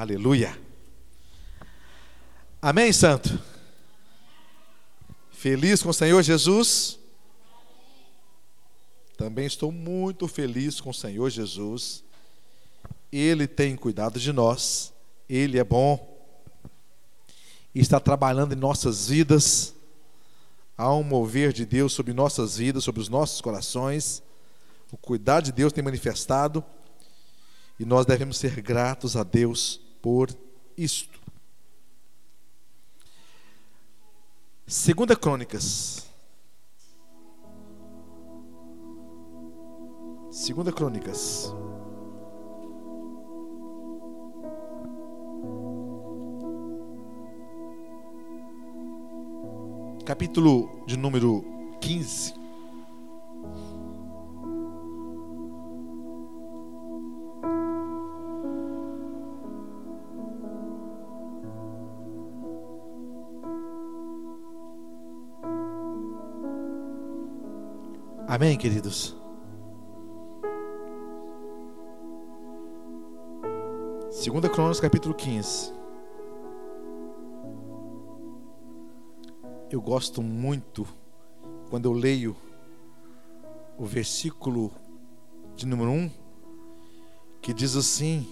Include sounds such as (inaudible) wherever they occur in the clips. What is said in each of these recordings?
Aleluia. Amém, Santo? Feliz com o Senhor Jesus? Também estou muito feliz com o Senhor Jesus. Ele tem cuidado de nós, Ele é bom está trabalhando em nossas vidas. Há um mover de Deus sobre nossas vidas, sobre os nossos corações. O cuidado de Deus tem manifestado e nós devemos ser gratos a Deus por isto. Segunda Crônicas. Segunda Crônicas. Capítulo de número 15. Amém, queridos? Segunda Crônicas, capítulo 15. Eu gosto muito quando eu leio o versículo de número 1, que diz assim,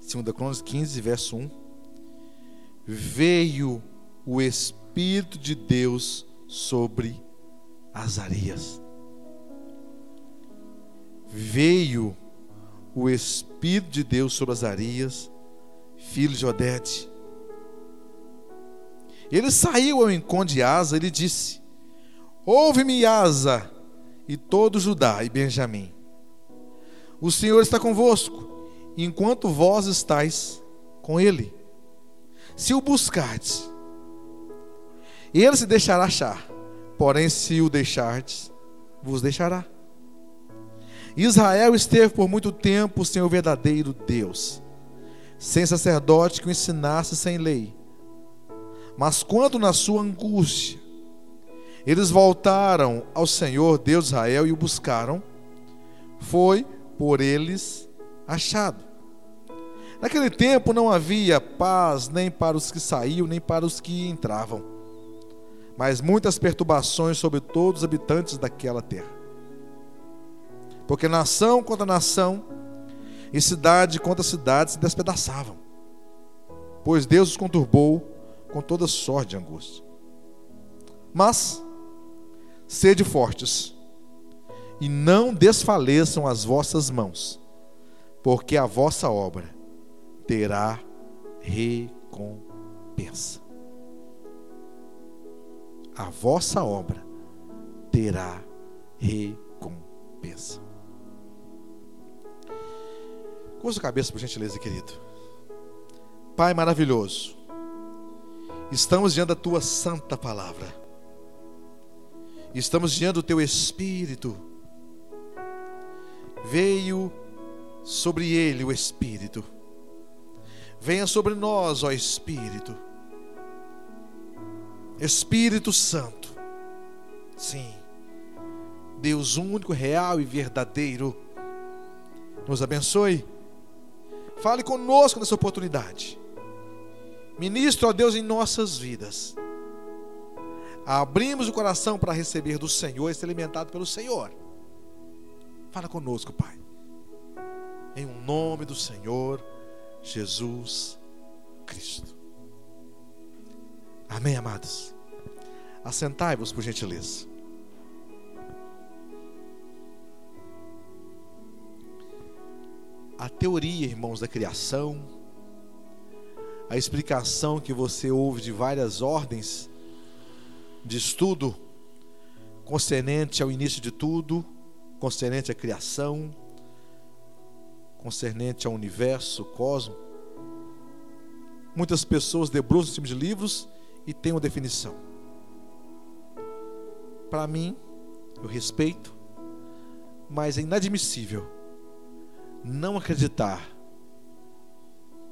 Segunda Crônicas 15, verso 1: Veio o Espírito de Deus sobre Azarias veio o Espírito de Deus sobre Azarias, filho de Odete. Ele saiu ao encontro de Asa e lhe disse: Ouve-me, Asa, e todo Judá e Benjamim. O Senhor está convosco, enquanto vós estáis com ele. Se o buscardes, ele se deixará achar, porém, se o deixardes, vos deixará. Israel esteve por muito tempo sem o verdadeiro Deus, sem sacerdote que o ensinasse sem lei. Mas quando na sua angústia eles voltaram ao Senhor Deus de Israel e o buscaram, foi por eles achado. Naquele tempo não havia paz nem para os que saíam, nem para os que entravam, mas muitas perturbações sobre todos os habitantes daquela terra. Porque nação contra nação e cidade contra cidade se despedaçavam. Pois Deus os conturbou com toda sorte de angústia. Mas sede fortes e não desfaleçam as vossas mãos, porque a vossa obra terá recompensa. A vossa obra terá recompensa. Curva a cabeça, por gentileza, querido. Pai maravilhoso, estamos diante da tua santa palavra, estamos diante do teu Espírito. Veio sobre ele o Espírito, venha sobre nós, ó Espírito, Espírito Santo, sim, Deus único, real e verdadeiro, nos abençoe Fale conosco nessa oportunidade. Ministro, ó Deus, em nossas vidas. Abrimos o coração para receber do Senhor e ser alimentado pelo Senhor. Fala conosco, Pai. Em um nome do Senhor Jesus Cristo. Amém, amados. Assentai-vos, por gentileza. A teoria, irmãos, da criação, a explicação que você ouve de várias ordens de estudo concernente ao início de tudo, concernente à criação, concernente ao universo, cosmo. Muitas pessoas debruçam em cima de livros e têm uma definição. Para mim, eu respeito, mas é inadmissível não acreditar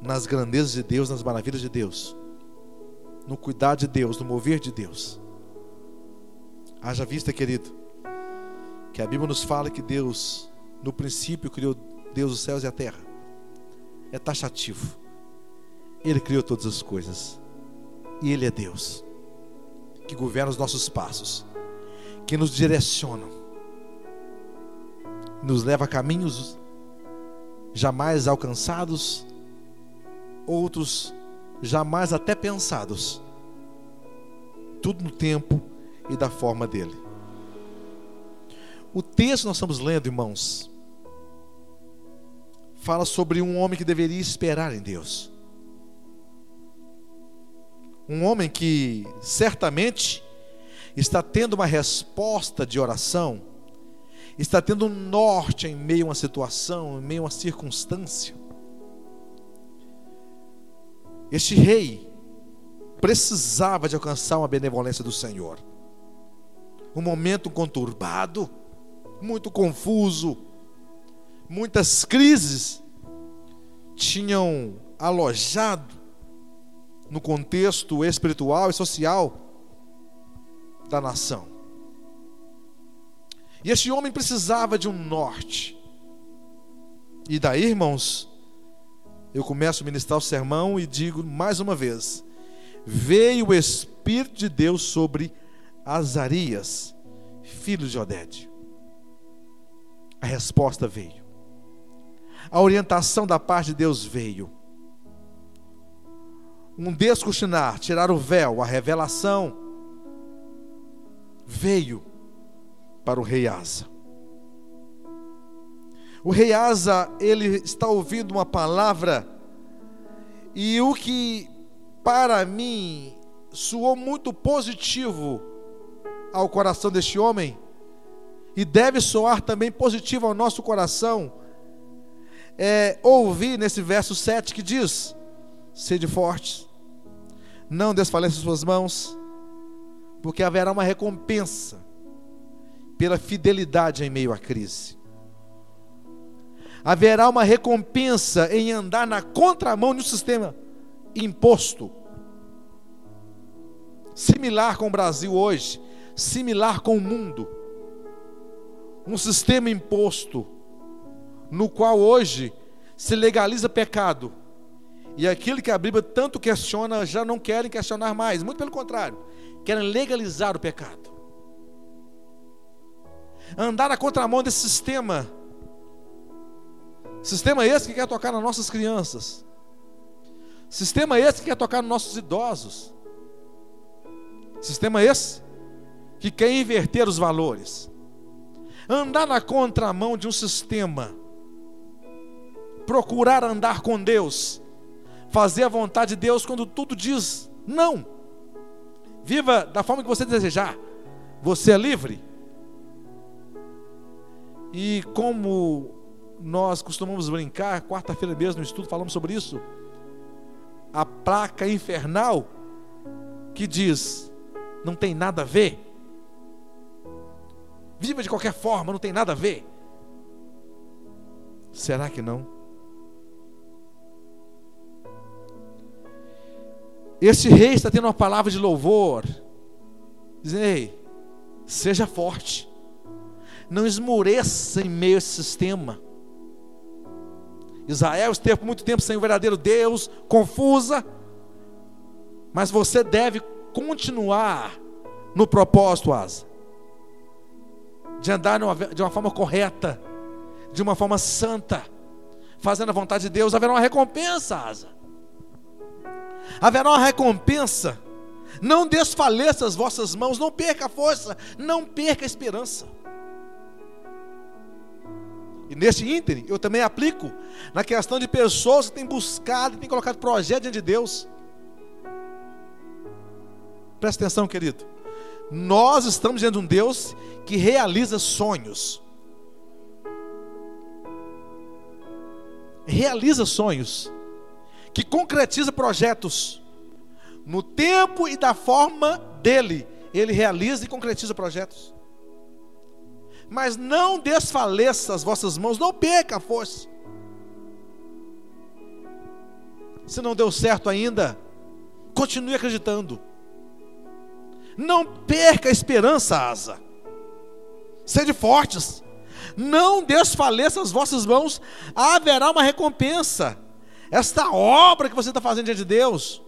nas grandezas de Deus, nas maravilhas de Deus, no cuidado de Deus, no mover de Deus. Haja vista, querido, que a Bíblia nos fala que Deus, no princípio, criou Deus os céus e a terra. É taxativo. Ele criou todas as coisas. E Ele é Deus, que governa os nossos passos, que nos direciona, nos leva a caminhos jamais alcançados, outros jamais até pensados. Tudo no tempo e da forma dele. O texto nós estamos lendo, irmãos, fala sobre um homem que deveria esperar em Deus. Um homem que certamente está tendo uma resposta de oração, está tendo um norte em meio a uma situação, em meio a uma circunstância. Este rei precisava de alcançar uma benevolência do Senhor. Um momento conturbado, muito confuso, muitas crises tinham alojado no contexto espiritual e social da nação. E este homem precisava de um norte. E daí, irmãos, eu começo a ministrar o sermão e digo mais uma vez: veio o Espírito de Deus sobre Azarias, filho de Oded. A resposta veio. A orientação da parte de Deus veio. Um descortinar, tirar o véu, a revelação veio para o rei Asa. O rei Asa, ele está ouvindo uma palavra e o que para mim soou muito positivo ao coração deste homem e deve soar também positivo ao nosso coração, é ouvir nesse verso 7 que diz: Sede fortes, não desfaleça suas mãos, porque haverá uma recompensa pela fidelidade em meio à crise. Haverá uma recompensa em andar na contramão de um sistema imposto, similar com o Brasil hoje, similar com o mundo um sistema imposto, no qual hoje se legaliza pecado. E aquilo que a Bíblia tanto questiona, já não querem questionar mais, muito pelo contrário, querem legalizar o pecado. Andar na contramão desse sistema, sistema esse que quer tocar nas nossas crianças, sistema esse que quer tocar nos nossos idosos, sistema esse que quer inverter os valores. Andar na contramão de um sistema, procurar andar com Deus, fazer a vontade de Deus quando tudo diz não. Viva da forma que você desejar, você é livre. E como nós costumamos brincar, quarta-feira mesmo no estudo falamos sobre isso, a placa infernal que diz: não tem nada a ver Viva de qualquer forma, não tem nada a ver. Será que não? Esse rei está tendo uma palavra de louvor. Dizendo, ei, seja forte. Não esmoreça em meio a esse sistema. Israel esteve por muito tempo sem o verdadeiro Deus, confusa. Mas você deve continuar no propósito, Asa de andar de uma forma correta, de uma forma santa, fazendo a vontade de Deus, haverá uma recompensa, Asa. Haverá uma recompensa. Não desfaleça as vossas mãos, não perca a força, não perca a esperança. E neste ínterim, eu também aplico na questão de pessoas que têm buscado e têm colocado projeto diante de Deus. Presta atenção, querido. Nós estamos diante de um Deus que realiza sonhos. Realiza sonhos. Que concretiza projetos. No tempo e da forma dele. Ele realiza e concretiza projetos. Mas não desfaleça as vossas mãos, não perca a força. Se não deu certo ainda, continue acreditando. Não perca a esperança, asa. Sede fortes. Não desfaleça as vossas mãos, haverá uma recompensa. esta obra que você está fazendo diante de Deus,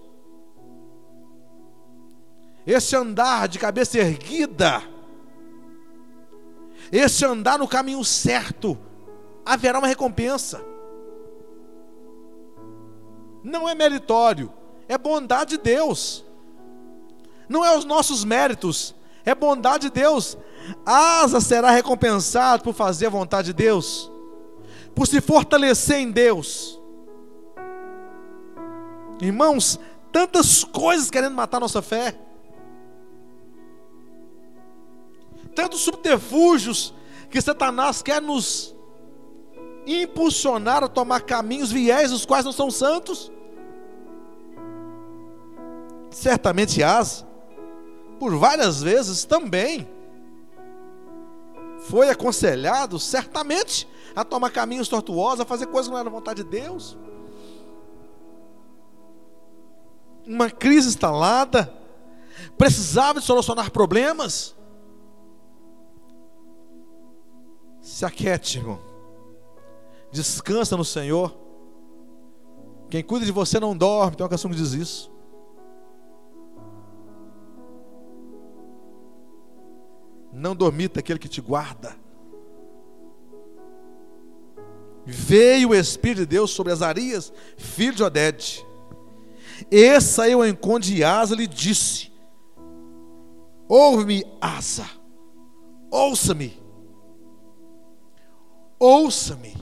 esse andar de cabeça erguida, esse andar no caminho certo, haverá uma recompensa. Não é meritório, é bondade de Deus. Não é os nossos méritos, é bondade de Deus. Asa será recompensado por fazer a vontade de Deus, por se fortalecer em Deus. Irmãos, tantas coisas querendo matar nossa fé, tantos subterfúgios que Satanás quer nos impulsionar a tomar caminhos viés os quais não são santos. Certamente Asa, por várias vezes também, foi aconselhado, certamente, a tomar caminhos tortuosos, a fazer coisas que não eram vontade de Deus. Uma crise instalada, precisava de solucionar problemas. Se aquiete, irmão. Descansa no Senhor. Quem cuida de você não dorme. Tem uma canção que diz isso. Não dormita aquele que te guarda. Veio o Espírito de Deus sobre Azarias, filho de Oded. E saiu ao encontro de Asa e lhe disse: Ouve-me, Asa, ouça-me, ouça-me.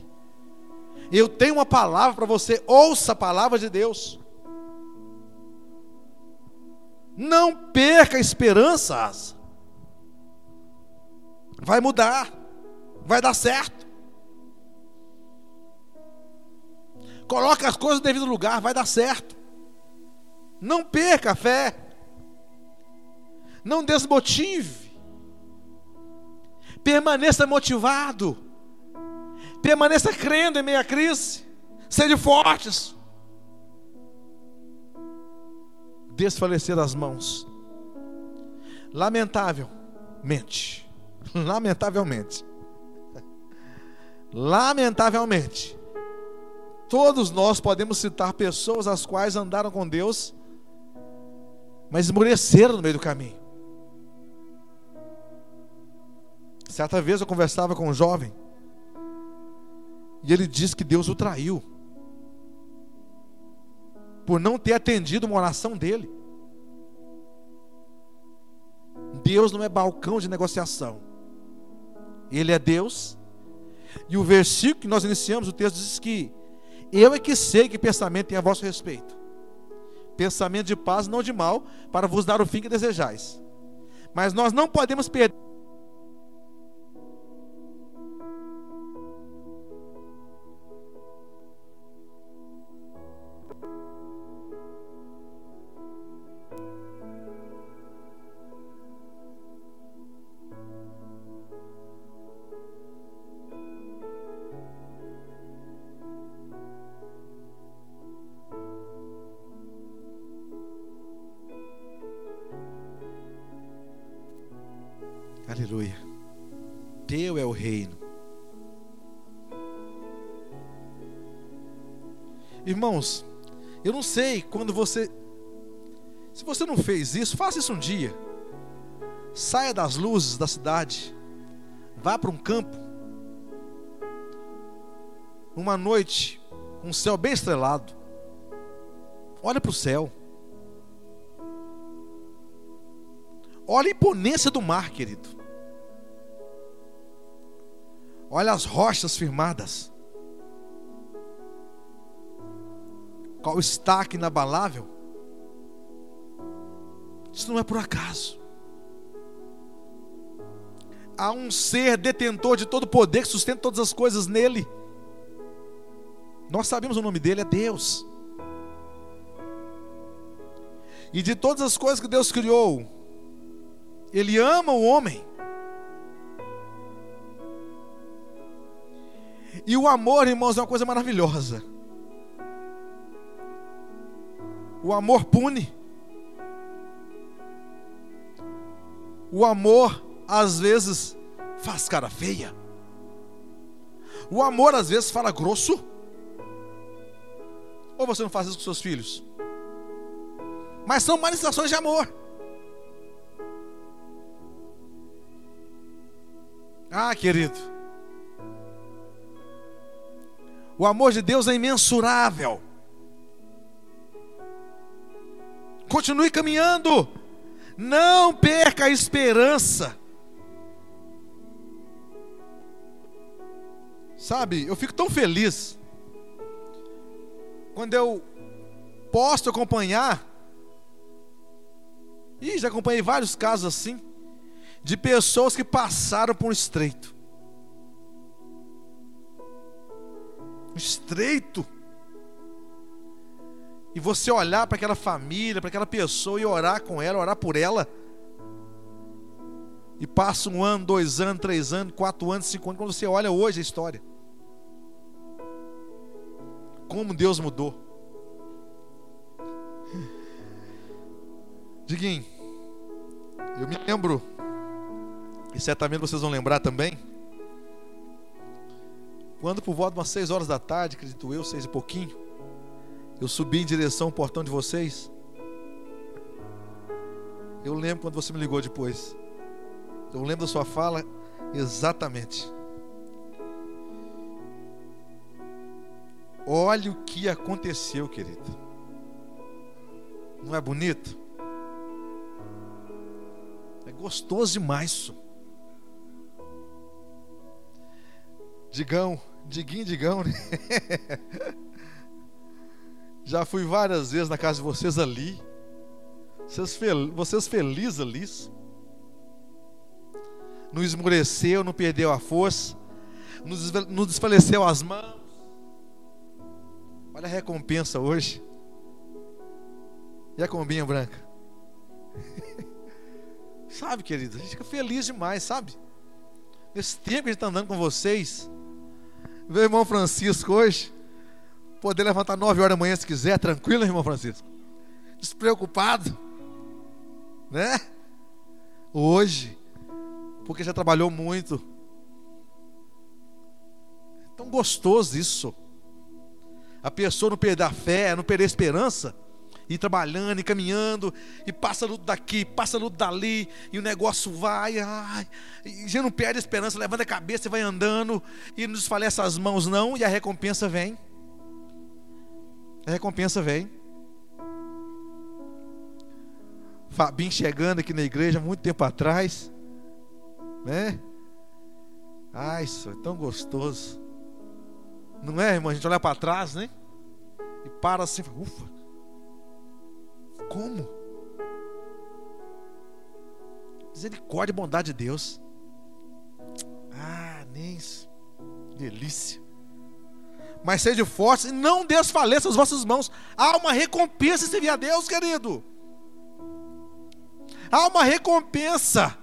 Eu tenho uma palavra para você, ouça a palavra de Deus. Não perca a esperança. Vai mudar, vai dar certo. Coloque as coisas no devido lugar, vai dar certo. Não perca a fé. Não desmotive. Permaneça motivado. Permaneça crendo em meia crise. Sede fortes. Desfalecer as mãos. Lamentavelmente (laughs) Lamentavelmente. (laughs) Lamentavelmente. Todos nós podemos citar pessoas as quais andaram com Deus, mas esmoreceram no meio do caminho. Certa vez eu conversava com um jovem, e ele disse que Deus o traiu, por não ter atendido uma oração dele. Deus não é balcão de negociação. Ele é Deus. E o versículo que nós iniciamos, o texto diz que eu é que sei que pensamento tem a vosso respeito. Pensamento de paz, não de mal, para vos dar o fim que desejais. Mas nós não podemos perder Aleluia. Teu é o reino. Irmãos, eu não sei quando você. Se você não fez isso, faça isso um dia. Saia das luzes da cidade. Vá para um campo. Uma noite, um céu bem estrelado. Olha para o céu. Olha a imponência do mar, querido. Olha as rochas firmadas. Qual estaque inabalável? Isso não é por acaso. Há um ser detentor de todo poder que sustenta todas as coisas nele. Nós sabemos o nome dele, é Deus. E de todas as coisas que Deus criou, Ele ama o homem. E o amor, irmãos, é uma coisa maravilhosa. O amor pune. O amor, às vezes, faz cara feia. O amor, às vezes, fala grosso. Ou você não faz isso com seus filhos? Mas são manifestações de amor. Ah, querido. O amor de Deus é imensurável. Continue caminhando. Não perca a esperança. Sabe, eu fico tão feliz quando eu posso acompanhar, e já acompanhei vários casos assim, de pessoas que passaram por um estreito. Estreito. E você olhar para aquela família, para aquela pessoa e orar com ela, orar por ela. E passa um ano, dois anos, três anos, quatro anos, cinco anos, quando você olha hoje a história. Como Deus mudou. (laughs) Diguinho, eu me lembro, e certamente vocês vão lembrar também, quando por volta de umas seis horas da tarde, acredito eu, seis e pouquinho, eu subi em direção ao portão de vocês. Eu lembro quando você me ligou depois. Eu lembro da sua fala exatamente. Olha o que aconteceu, querido. Não é bonito? É gostoso demais isso. Digão, diguinho, digão, né? (laughs) Já fui várias vezes na casa de vocês ali. Vocês, fel vocês felizes ali. Não esmureceu, não perdeu a força, não desfaleceu as mãos. Olha a recompensa hoje. E a combinha branca? (laughs) sabe, querido, a gente fica feliz demais, sabe? Nesse tempo que a gente está andando com vocês. Meu irmão Francisco hoje, poder levantar nove horas da manhã se quiser, tranquilo, irmão Francisco. Despreocupado, né? Hoje, porque já trabalhou muito. É tão gostoso isso a pessoa não perder a fé, não perder a esperança, e trabalhando, e caminhando, e passa luto daqui, passa luto dali, e o negócio vai, ai, e já não perde a esperança, levanta a cabeça e vai andando, e não desfalece as mãos, não, e a recompensa vem. A recompensa vem. Fabinho chegando aqui na igreja muito tempo atrás, né? Ai, isso é tão gostoso. Não é, irmão? A gente olha para trás, né? E para assim, ufa. Como? Misericórdia e bondade de Deus. Ah, nem isso. Delícia. Mas seja fortes e não desfaleça as vossas mãos. Há uma recompensa se vier a Deus, querido. Há uma recompensa.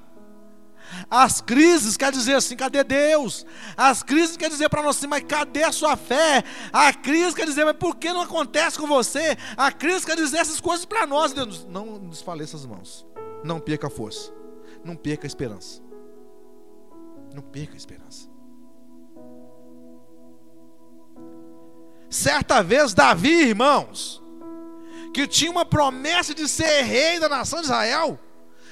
As crises quer dizer assim, cadê Deus? As crises quer dizer para nós assim, mas cadê a sua fé? A crise quer dizer, mas por que não acontece com você? A crise quer dizer essas coisas para nós. Deus, não desfaleça as mãos. Não perca a força. Não perca a esperança. Não perca a esperança. Certa vez, Davi, irmãos, que tinha uma promessa de ser rei da nação de Israel,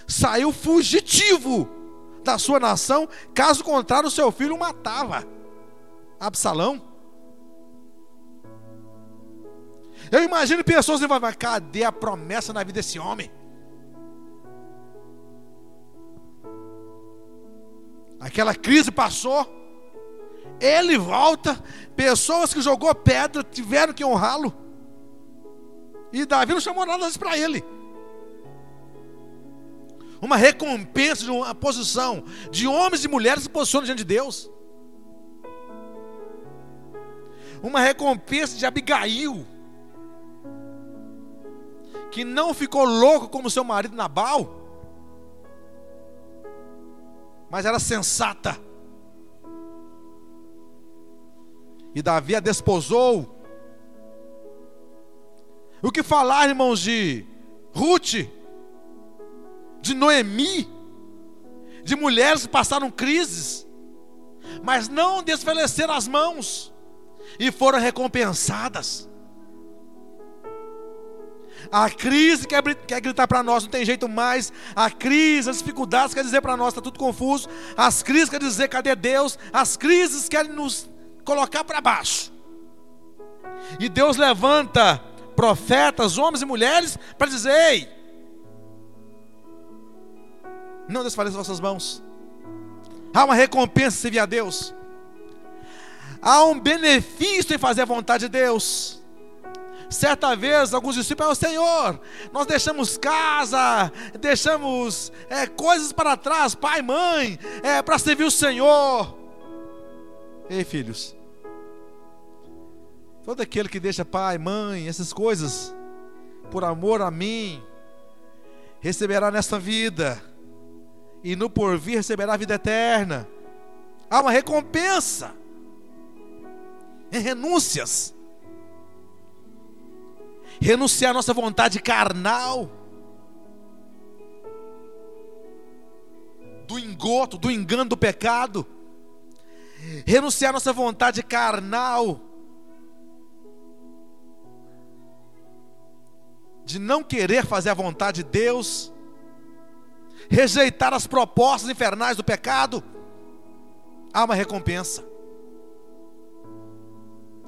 saiu fugitivo da sua nação, caso contrário, o seu filho o matava. Absalão. Eu imagino pessoas dizendo, mas cadê a promessa na vida desse homem? Aquela crise passou, ele volta, pessoas que jogou pedra tiveram que honrá-lo. E Davi não chamou nada para ele uma recompensa de uma posição de homens e mulheres se posicionam diante de Deus. Uma recompensa de Abigail, que não ficou louco como seu marido Nabal, mas era sensata. E Davi a desposou. O que falar, irmãos, de Ruth? De Noemi, de mulheres que passaram crises, mas não desfaleceram as mãos e foram recompensadas. A crise quer, quer gritar para nós, não tem jeito mais. A crise, as dificuldades quer dizer para nós, está tudo confuso. As crises quer dizer, cadê Deus? As crises querem nos colocar para baixo. E Deus levanta profetas, homens e mulheres, para dizer: ei, não desfaleça vossas mãos. Há uma recompensa se vir a Deus. Há um benefício em fazer a vontade de Deus. Certa vez, alguns discípulos Senhor, nós deixamos casa, deixamos é, coisas para trás, pai, mãe, é, para servir o Senhor. Ei, filhos, todo aquele que deixa pai, mãe, essas coisas, por amor a mim, receberá nesta vida, e no porvir receberá a vida eterna. Há uma recompensa. Em renúncias. Renunciar à nossa vontade carnal, do engoto, do engano do pecado, renunciar à nossa vontade carnal, de não querer fazer a vontade de Deus, rejeitar as propostas infernais do pecado, há uma recompensa.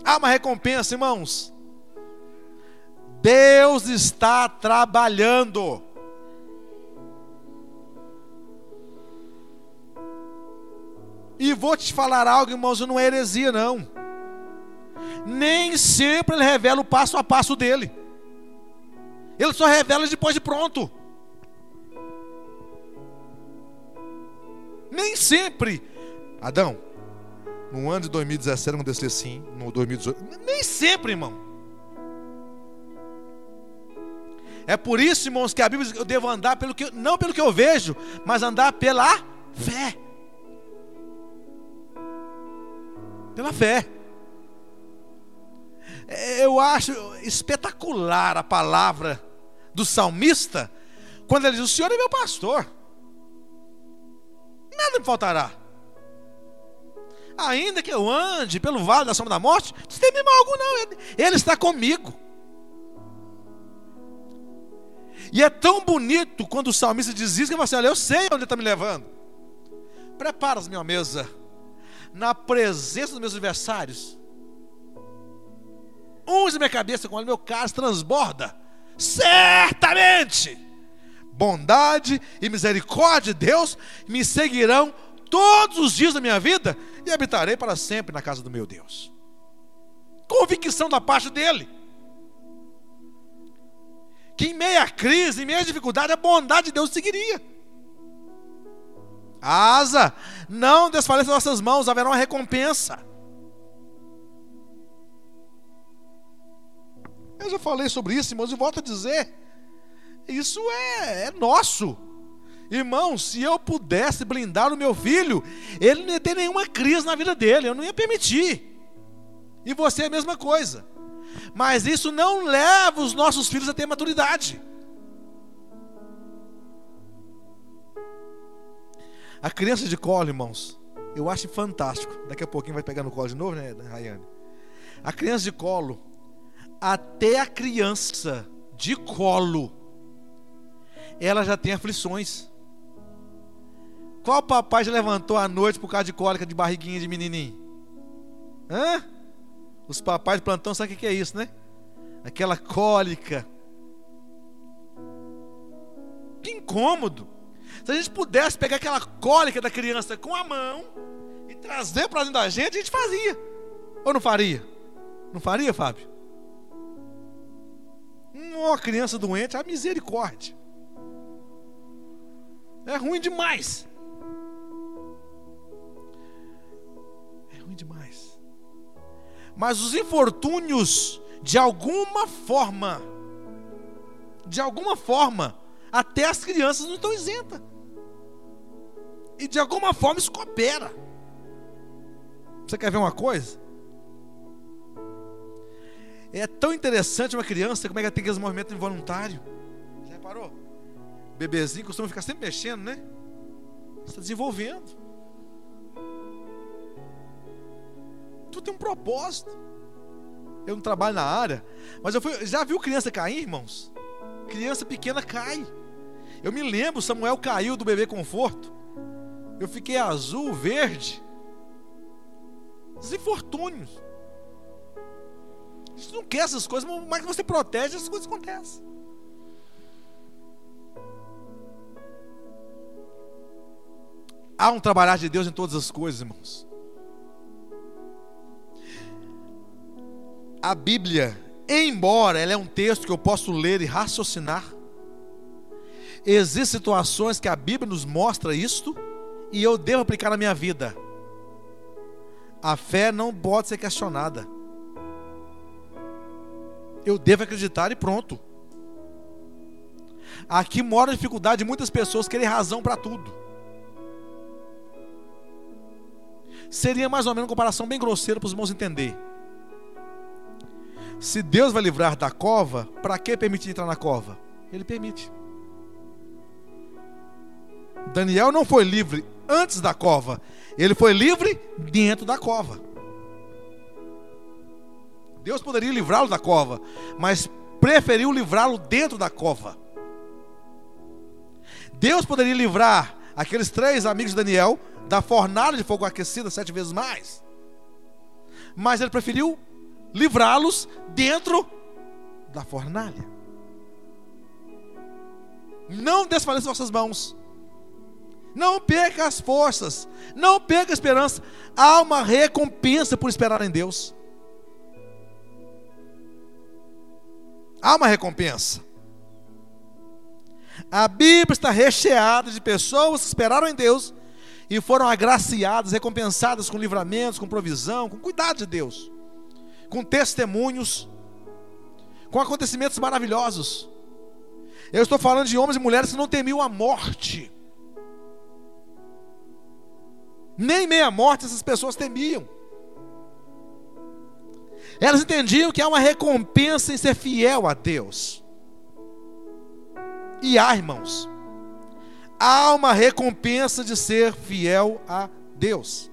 Há uma recompensa, irmãos. Deus está trabalhando. E vou te falar algo, irmãos, não é heresia, não. Nem sempre ele revela o passo a passo dele. Ele só revela depois de pronto. Nem sempre. Adão, no ano de 2017 aconteceu assim, no 2018. Nem sempre, irmão. É por isso, irmãos, que a Bíblia diz que eu devo andar pelo que, não pelo que eu vejo, mas andar pela fé. Pela fé. É, eu acho espetacular a palavra do salmista, quando ele diz: O Senhor é meu pastor, nada me faltará. Ainda que eu ande pelo vale da sombra da morte, não tem mal algum, não. Ele está comigo. E é tão bonito quando o salmista diz isso que você olha, eu sei onde ele está me levando. Prepara-se minha mesa na presença dos meus adversários. Unge minha cabeça com o meu cálice transborda. Certamente bondade e misericórdia de Deus me seguirão todos os dias da minha vida e habitarei para sempre na casa do meu Deus. Convicção da parte dele. Que em meia crise, em meia dificuldade, a bondade de Deus seguiria. Asa, não desfaleça nossas mãos, haverá uma recompensa. Eu já falei sobre isso, irmãos, e volto a dizer: isso é, é nosso. Irmão, se eu pudesse blindar o meu filho, ele não ia ter nenhuma crise na vida dele, eu não ia permitir. E você é a mesma coisa. Mas isso não leva os nossos filhos a ter maturidade. A criança de colo, irmãos, eu acho fantástico. Daqui a pouquinho vai pegar no colo de novo, né, Rayane? A criança de colo, até a criança de colo, ela já tem aflições. Qual papai já levantou à noite por causa de cólica de barriguinha de menininho? Hã? Os papais de plantão sabem o que é isso, né? Aquela cólica. Que incômodo. Se a gente pudesse pegar aquela cólica da criança com a mão e trazer para dentro da gente, a gente fazia. Ou não faria? Não faria, Fábio? Uma criança doente, a misericórdia. É ruim demais. ruim demais. Mas os infortúnios, de alguma forma, de alguma forma, até as crianças não estão isentas. E de alguma forma isso coopera. Você quer ver uma coisa? É tão interessante uma criança como é que ela tem aqueles movimentos involuntários. Já reparou? Bebezinho costuma ficar sempre mexendo, né? Está desenvolvendo. Tudo tem um propósito. Eu não trabalho na área, mas eu fui, já viu criança cair, irmãos? Criança pequena cai. Eu me lembro, Samuel caiu do bebê conforto. Eu fiquei azul, verde. Os infortúnios. A não quer essas coisas, mas que você protege, essas coisas acontecem. Há um trabalhar de Deus em todas as coisas, irmãos. A Bíblia, embora ela é um texto que eu posso ler e raciocinar, existem situações que a Bíblia nos mostra isto e eu devo aplicar na minha vida. A fé não pode ser questionada. Eu devo acreditar e pronto. Aqui mora a dificuldade de muitas pessoas querem razão para tudo. Seria mais ou menos uma comparação bem grosseira para os irmãos entender. Se Deus vai livrar da cova, para que permitir entrar na cova? Ele permite. Daniel não foi livre antes da cova, ele foi livre dentro da cova. Deus poderia livrá-lo da cova, mas preferiu livrá-lo dentro da cova. Deus poderia livrar aqueles três amigos de Daniel da fornalha de fogo aquecida sete vezes mais. Mas ele preferiu livrá-los dentro da fornalha. Não desfaleça vossas mãos. Não perca as forças. Não perca a esperança. Há uma recompensa por esperar em Deus. Há uma recompensa. A Bíblia está recheada de pessoas que esperaram em Deus e foram agraciadas, recompensadas com livramentos, com provisão, com cuidado de Deus, com testemunhos, com acontecimentos maravilhosos. Eu estou falando de homens e mulheres que não temiam a morte. Nem meia morte essas pessoas temiam. Elas entendiam que há uma recompensa em ser fiel a Deus. E há, irmãos há uma recompensa de ser fiel a Deus.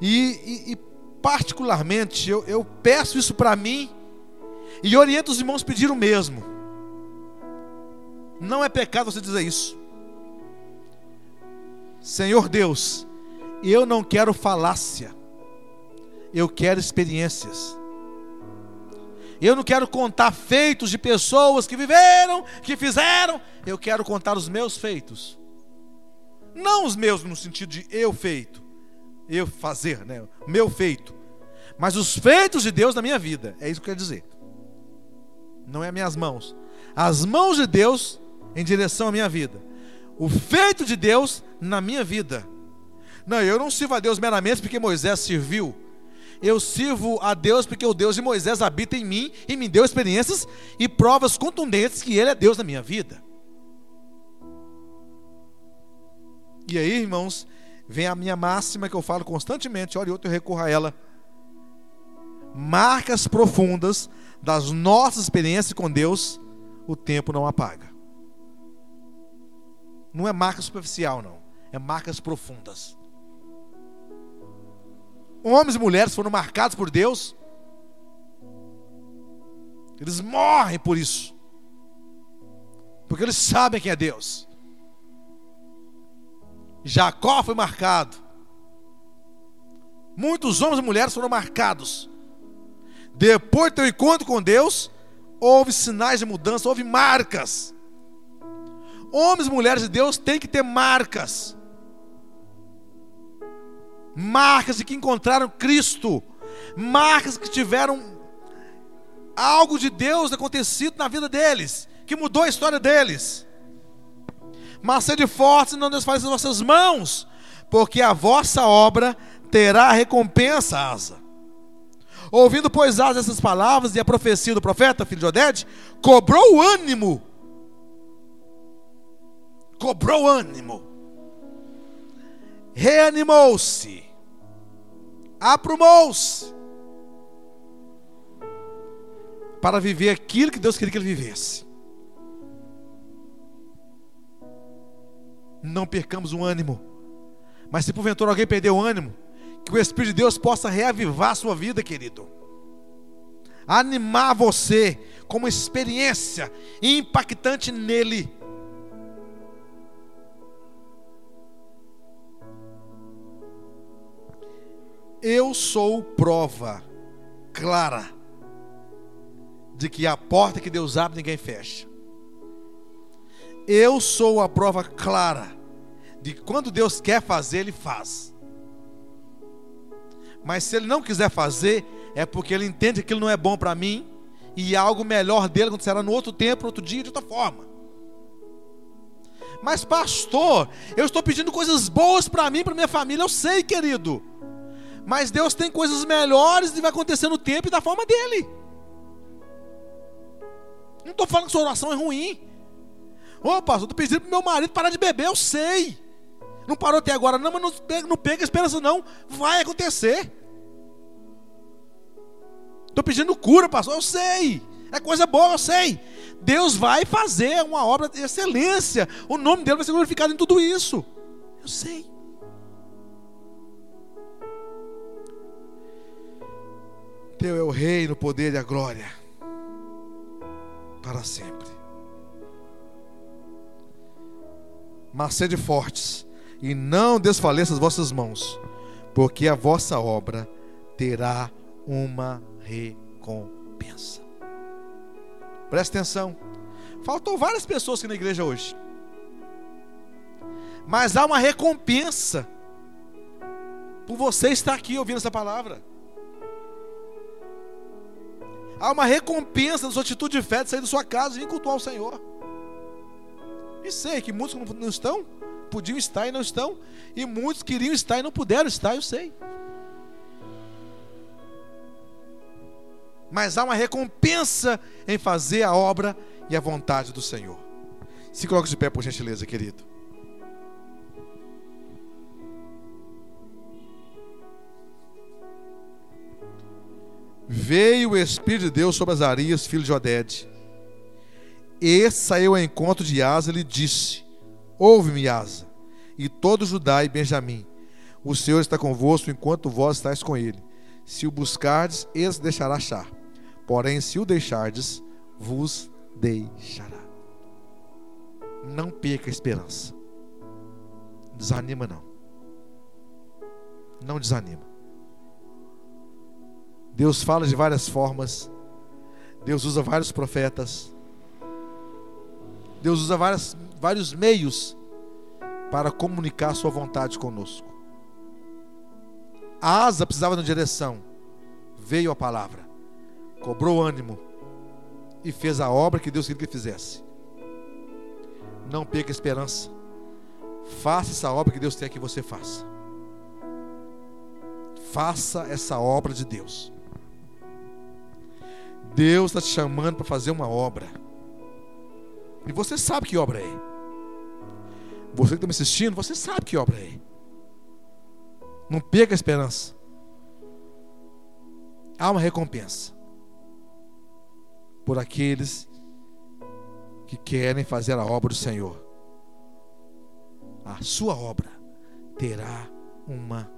E, e, e particularmente, eu, eu peço isso para mim e oriento os irmãos a pedir o mesmo. Não é pecado você dizer isso. Senhor Deus, eu não quero falácia, eu quero experiências. Eu não quero contar feitos de pessoas que viveram, que fizeram. Eu quero contar os meus feitos. Não os meus no sentido de eu feito, eu fazer, né? Meu feito. Mas os feitos de Deus na minha vida. É isso que eu quero dizer. Não é minhas mãos. As mãos de Deus em direção à minha vida. O feito de Deus na minha vida. Não, eu não sirvo a Deus meramente porque Moisés serviu eu sirvo a Deus porque o Deus de Moisés habita em mim e me deu experiências e provas contundentes que Ele é Deus na minha vida. E aí, irmãos, vem a minha máxima que eu falo constantemente, outra eu recorro a ela. Marcas profundas das nossas experiências com Deus, o tempo não apaga. Não é marca superficial, não. É marcas profundas homens e mulheres foram marcados por Deus, eles morrem por isso, porque eles sabem quem é Deus. Jacó foi marcado, muitos homens e mulheres foram marcados. Depois do teu encontro com Deus, houve sinais de mudança, houve marcas. Homens e mulheres de Deus têm que ter marcas marcas de que encontraram Cristo, marcas que tiveram algo de Deus acontecido na vida deles, que mudou a história deles. Mas sede fortes e não desfaleça as vossas mãos, porque a vossa obra terá recompensa, Asa. Ouvindo, pois, Asa essas palavras e a profecia do profeta, filho de Oded, cobrou o ânimo. Cobrou ânimo. Reanimou-se aprumou-se para viver aquilo que Deus queria que ele vivesse. Não percamos o ânimo, mas se porventura alguém perdeu o ânimo, que o Espírito de Deus possa reavivar a sua vida, querido. animar você com uma experiência impactante nele. Eu sou prova clara de que a porta que Deus abre ninguém fecha. Eu sou a prova clara de que quando Deus quer fazer, Ele faz. Mas se Ele não quiser fazer, é porque Ele entende que aquilo não é bom para mim e algo melhor dele acontecerá no outro tempo, outro dia, de outra forma. Mas, pastor, eu estou pedindo coisas boas para mim, para minha família, eu sei, querido. Mas Deus tem coisas melhores e vai acontecer no tempo e da forma dele. Não estou falando que sua oração é ruim. Ô, pastor, estou pedindo para meu marido parar de beber, eu sei. Não parou até agora, não, mas não pega, não pega esperança, não. Vai acontecer. Estou pedindo cura, pastor, eu sei. É coisa boa, eu sei. Deus vai fazer uma obra de excelência. O nome dele vai ser glorificado em tudo isso. Eu sei. Teu é o reino, o poder e a glória para sempre. Mas sede fortes e não desfaleça as vossas mãos, porque a vossa obra terá uma recompensa. Presta atenção. Faltou várias pessoas aqui na igreja hoje. Mas há uma recompensa por você estar aqui ouvindo essa palavra. Há uma recompensa da sua atitude de fé de sair da sua casa e vir cultuar o Senhor. E sei que muitos não estão, podiam estar e não estão, e muitos queriam estar e não puderam estar, eu sei. Mas há uma recompensa em fazer a obra e a vontade do Senhor. Se coloque de pé, por gentileza, querido. Veio o Espírito de Deus sobre Azarias, filho de Oded. E saiu ao encontro de Asa e lhe disse: Ouve-me, Asa, e todo Judá e Benjamim. O Senhor está convosco enquanto vós estáis com ele. Se o buscardes, ele se deixará achar. Porém, se o deixardes, vos deixará. Não perca a esperança. Desanima não. Não desanima. Deus fala de várias formas. Deus usa vários profetas. Deus usa várias, vários meios para comunicar sua vontade conosco. A asa precisava de uma direção. Veio a palavra. Cobrou ânimo. E fez a obra que Deus queria que fizesse. Não perca esperança. Faça essa obra que Deus quer que você faça. Faça essa obra de Deus. Deus está te chamando para fazer uma obra. E você sabe que obra é. Você que está me assistindo, você sabe que obra é. Não perca a esperança. Há uma recompensa por aqueles que querem fazer a obra do Senhor. A sua obra terá uma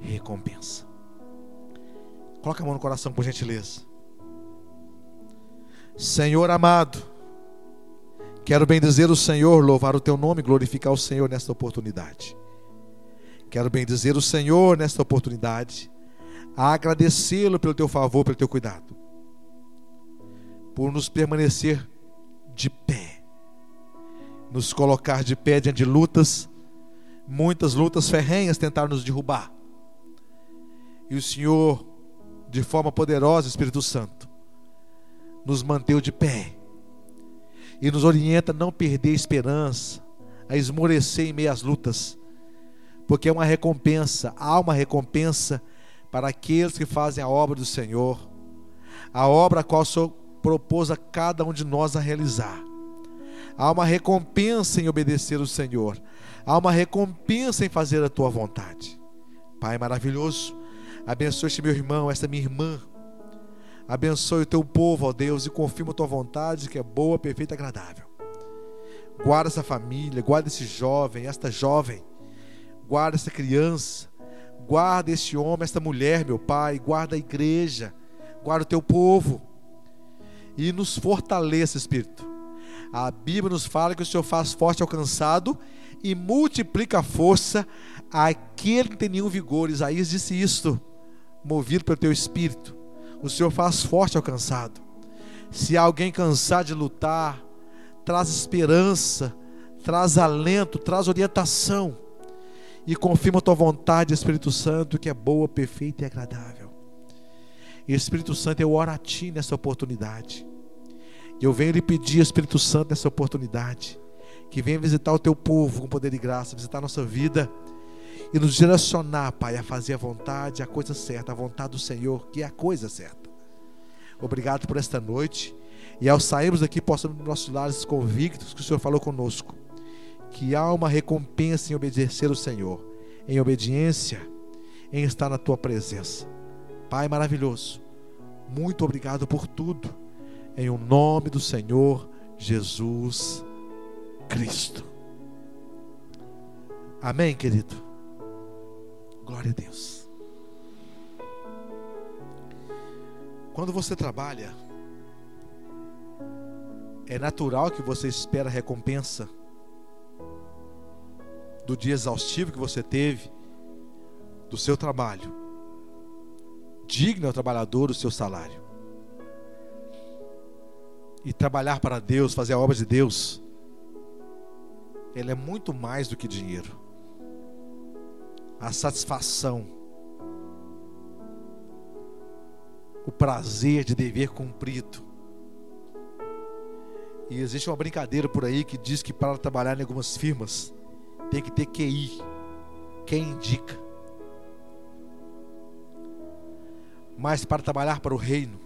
recompensa. Coloca a mão no coração, por gentileza. Senhor amado, quero bendizer o Senhor, louvar o teu nome, glorificar o Senhor nesta oportunidade. Quero bendizer o Senhor nesta oportunidade, agradecê-lo pelo teu favor, pelo teu cuidado, por nos permanecer de pé, nos colocar de pé diante de lutas, muitas lutas ferrenhas tentaram nos derrubar, e o Senhor, de forma poderosa, Espírito Santo, nos manteve de pé e nos orienta a não perder a esperança, a esmorecer em meio às lutas, porque é uma recompensa, há uma recompensa para aqueles que fazem a obra do Senhor, a obra a qual o Senhor propôs a cada um de nós a realizar. Há uma recompensa em obedecer o Senhor, há uma recompensa em fazer a tua vontade. Pai maravilhoso, abençoe este meu irmão, esta minha irmã Abençoe o teu povo, ó Deus, e confirma a tua vontade, que é boa, perfeita e agradável. Guarda essa família, guarda esse jovem, esta jovem, guarda essa criança, guarda este homem, esta mulher, meu Pai, guarda a igreja, guarda o teu povo e nos fortaleça, Espírito. A Bíblia nos fala que o Senhor faz forte ao cansado e multiplica a força àquele que tem nenhum vigor. Isaías disse isto, movido pelo teu Espírito. O Senhor faz forte ao cansado. Se alguém cansar de lutar, traz esperança, traz alento, traz orientação e confirma a tua vontade, Espírito Santo, que é boa, perfeita e agradável. E Espírito Santo, eu oro a Ti nessa oportunidade. Eu venho lhe pedir, Espírito Santo, nessa oportunidade, que venha visitar o Teu povo com poder e graça, visitar a nossa vida e nos direcionar, Pai, a fazer a vontade, a coisa certa, a vontade do Senhor, que é a coisa certa. Obrigado por esta noite. E ao sairmos daqui, possamos nos nossos lares convictos que o Senhor falou conosco. Que há uma recompensa em obedecer o Senhor, em obediência, em estar na tua presença. Pai maravilhoso, muito obrigado por tudo. Em o nome do Senhor Jesus Cristo. Amém, querido? Glória a Deus. Quando você trabalha, é natural que você espera a recompensa do dia exaustivo que você teve, do seu trabalho. Digno ao trabalhador o seu salário. E trabalhar para Deus, fazer a obra de Deus, ele é muito mais do que dinheiro. A satisfação, o prazer de dever cumprido. E existe uma brincadeira por aí que diz que para trabalhar em algumas firmas tem que ter QI, quem indica. Mas para trabalhar para o reino,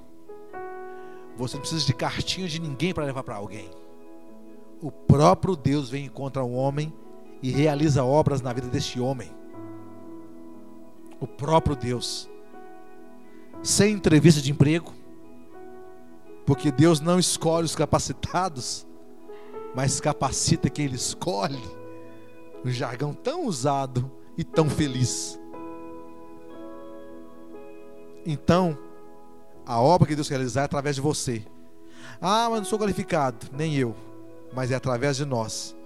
você não precisa de cartinha de ninguém para levar para alguém. O próprio Deus vem encontrar um homem e realiza obras na vida deste homem. O próprio Deus. Sem entrevista de emprego. Porque Deus não escolhe os capacitados, mas capacita quem Ele escolhe. Um jargão tão usado e tão feliz. Então, a obra que Deus quer realizar é através de você. Ah, mas não sou qualificado, nem eu, mas é através de nós.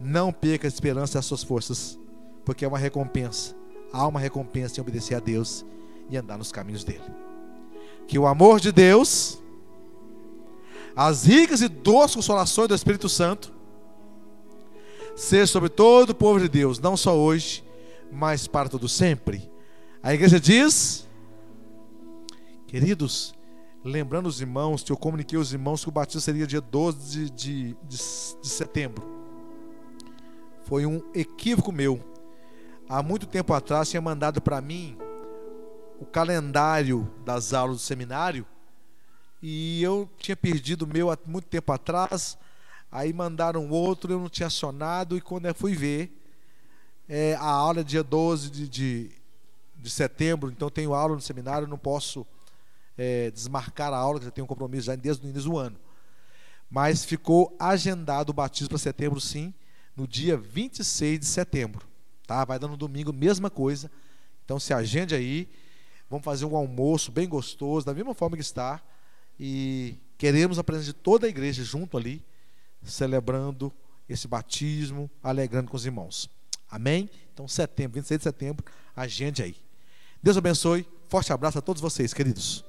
Não perca a esperança e as suas forças, porque é uma recompensa. Há uma recompensa em obedecer a Deus e andar nos caminhos dele. Que o amor de Deus, as ricas e doces consolações do Espírito Santo, seja sobre todo o povo de Deus, não só hoje, mas para todo sempre. A igreja diz: Queridos, lembrando os irmãos, que eu comuniquei aos irmãos que o batismo seria dia 12 de, de, de, de setembro. Foi um equívoco meu. Há muito tempo atrás tinha mandado para mim o calendário das aulas do seminário e eu tinha perdido o meu há muito tempo atrás. Aí mandaram outro, eu não tinha acionado, e quando eu fui ver, é, a aula é dia 12 de, de, de setembro, então tenho aula no seminário, não posso é, desmarcar a aula, que já tenho um compromisso já desde o início do ano. Mas ficou agendado o batismo para setembro, sim, no dia 26 de setembro. Tá? Vai dando domingo, mesma coisa. Então se agende aí. Vamos fazer um almoço bem gostoso, da mesma forma que está. E queremos a presença de toda a igreja junto ali, celebrando esse batismo, alegrando com os irmãos. Amém? Então, setembro, 26 de setembro, agende aí. Deus abençoe. Forte abraço a todos vocês, queridos.